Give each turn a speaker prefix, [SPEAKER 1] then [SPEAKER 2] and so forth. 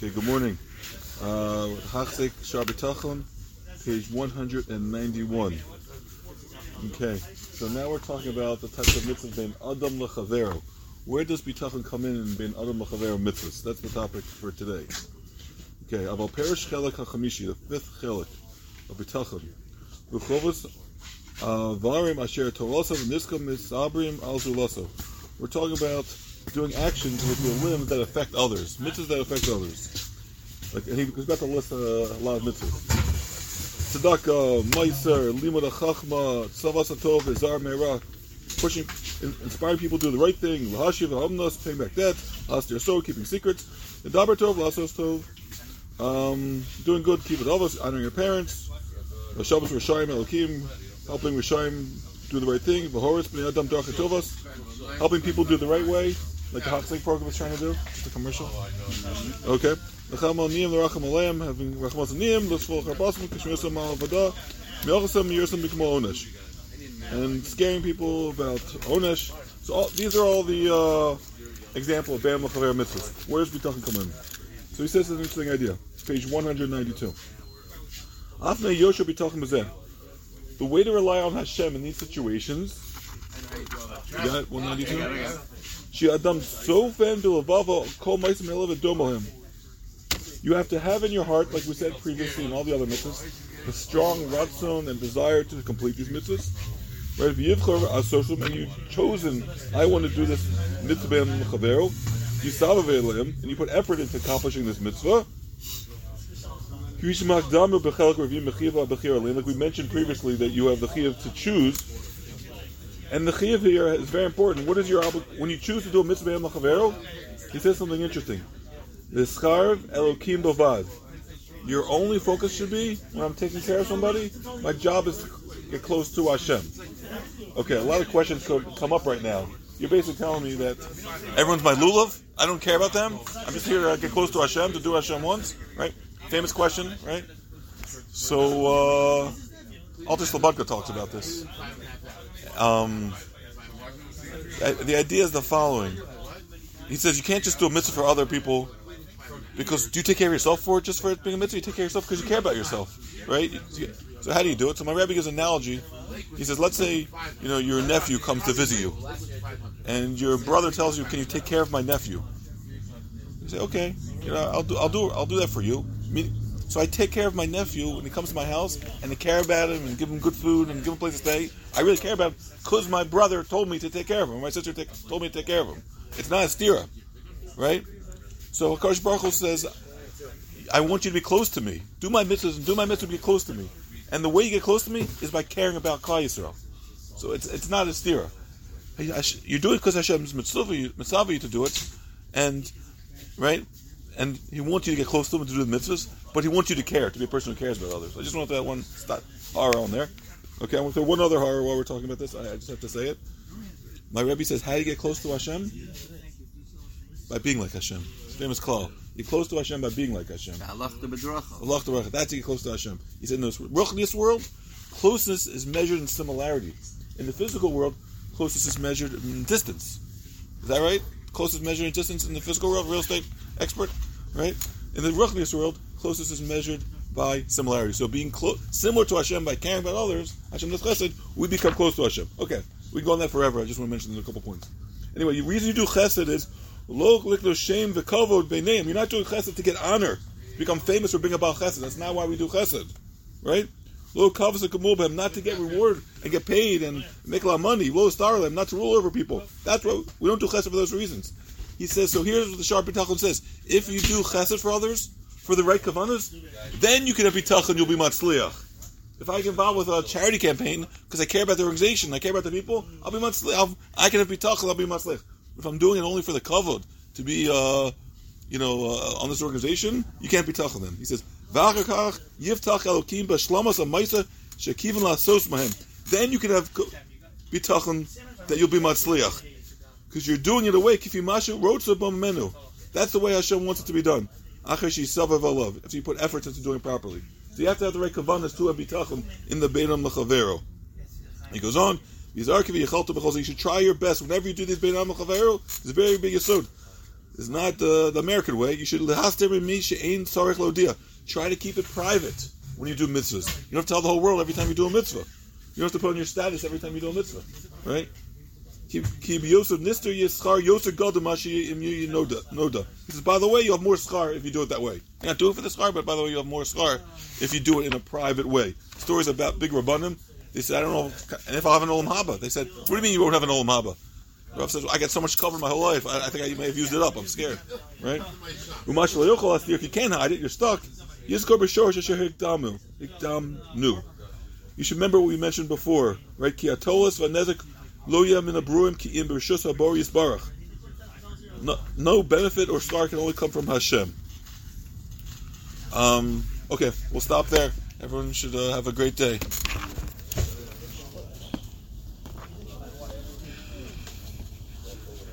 [SPEAKER 1] Okay, good morning. Uh, Hachzik Shaar HaBitachon, page 191. Okay, so now we're talking about the types of mitzvahs being Adam Lechavero. Where does Bitachon come in in being Adam Lechavero mitzvahs? That's the topic for today. Okay, Aval Perish Chelek HaChamishi, the fifth Chelek of Bitachon. V'chovos uh, Varim Asher Torosav Niskam Misabrim Al Zulaso. We're talking about doing actions with your limbs that affect others, mitzvahs that affect others. Like, and he goes back to list uh, a lot of mitzvahs. Tzedakah, Meiser, Limud HaChachma, Tzavas HaTov, Ezar Meirah, pushing, in, inspiring people to do the right thing, Lahashiv HaHamnas, paying back debt, Astir So, keeping secrets, Dabar Tov, Lasos Tov, um, doing good, keep it Avos, honoring your parents, Shabbos Rishayim Elokim, helping Rishayim do the right thing, helping people do the right way, like the Hoxlake program is trying to do, just a commercial. Okay. And scaring people about onesh. So all, these are all the uh, example of Bam L'chaver mitzvahs. Where's Bitachon come in? So he says an interesting idea. Page 192. Afne Yosha Bitachon Bezeh. The way to rely on Hashem in these situations. You got it? 192? She Adam so fan bilavava kol ma'asim elav. You have to have in your heart, like we said previously in all the other mitzvahs, a strong ratzon and desire to complete these mitzvahs. Right? If you've and chosen, I want to do this mitzvah chavero, you and you put effort into accomplishing this mitzvah. Like we mentioned previously, that you have the chiyuv to choose, and the chiyuv here is very important. What is your obli- when you choose to do a mitzvah chavero? He says something interesting. The scharv elokim bovad. Your only focus should be when I'm taking care of somebody. My job is to get close to Hashem. Okay, a lot of questions come up right now. You're basically telling me that everyone's my lulav. I don't care about them. I'm just here to get close to Hashem to do Hashem once, right? Famous question, right? So, uh, Alter talks about this. Um, the idea is the following. He says you can't just do a mitzvah for other people because do you take care of yourself for it just for it being a mitzvah? You take care of yourself because you care about yourself, right? So how do you do it? So my rabbi gives an analogy. He says, let's say you know your nephew comes to visit you, and your brother tells you, "Can you take care of my nephew?" You say, "Okay, you know, I'll do, I'll do, I'll do that for you." So I take care of my nephew when he comes to my house, and I care about him and give him good food and give him a place to stay. I really care about him because my brother told me to take care of him. My sister take, told me to take care of him. It's not a stira, right? So Hakadosh Baruch Hu says, "I want you to be close to me. Do my mitzvahs and do my mitzvah. Be close to me. And the way you get close to me is by caring about Klal Yisrael. So it's it's not a stira. You do it because Hashem's mitzvah you to do it, and right, and He wants you to get close to Him to do the mitzvahs, but He wants you to care, to be a person who cares about others. I just want that one stop horror on there. Okay, I want to throw one other horror while we're talking about this. I, I just have to say it. My Rebbe says, how do you get close to Hashem? By being like Hashem. Famous klal. You're close to Hashem by being like Hashem.
[SPEAKER 2] Allah the bedracha.
[SPEAKER 1] Allah the bedracha. That's how you get close to Hashem. He said in this ruchnius world, closeness is measured in similarity. In the physical world, closeness is measured in distance. Is that right? Closest measured in distance in the physical world, real estate expert, right? In the ruchnius world, closeness is measured by similarity. So being close, similar to Hashem by caring about others, Hashem does chesed, we become close to Hashem. Okay, we go on that forever. I just want to mention a couple points. Anyway, the reason you do chesed is lo liklo shame v'kavod b'neim. You're not doing chesed to get honor, become famous or bring about chesed. That's not why we do chesed, right? Lo kavos v'kamubim, not to get reward and get paid and make a lot of money. Lo starlem, not to rule over people. That's why we don't do chesed for those reasons. He says, so here's what the Shaar Bitachon says. If you do chesed for others, for the right kavanas, then you can have bitachon, you'll be matzliach. If I get involved with a charity campaign because I care about the organization, I care about the people, I'll be matzliach. I can have bitachon, I'll be matzliach. If I'm doing it only for the kavod, to be, uh, you know, uh, on this organization, you can't be tachel then. He says, "V'achakach yivtach elokim b'shlamas amaisa shekivin la'sos mahem." Then you can have be tachon that you'll be matzliach because you're doing it away. Kifimashu rotza menu. That's the way Hashem wants it to be done. Achashi savav If you put effort into doing it properly, so you have to have the right kavanas to have bitachon in the beinam lechavero. He goes on. You should try your best whenever you do this beinam lechavero. It's very big yisod. is not the, the American way. You should. Try to keep it private when you do mitzvahs. You don't have to tell the whole world every time you do a mitzvah. You don't have to put on your status every time you do a mitzvah, right? He says, by the way, you have more schar if you do it that way. You're not do it for the schar, but by the way, you have more schar if you do it in a private way. Stories about big rabbanim. They said, I don't know, and if I have an olam haba, they said, what do you mean you won't have an olam haba? Rav says, I get so much cover my whole life. I, I think I may have used it up. I'm scared, right? If you can't hide it, you're stuck. You should remember what we mentioned before, right? Yisbarach. No benefit or star can only come from Hashem. Um, okay, we'll stop there. Everyone should uh, have a great day.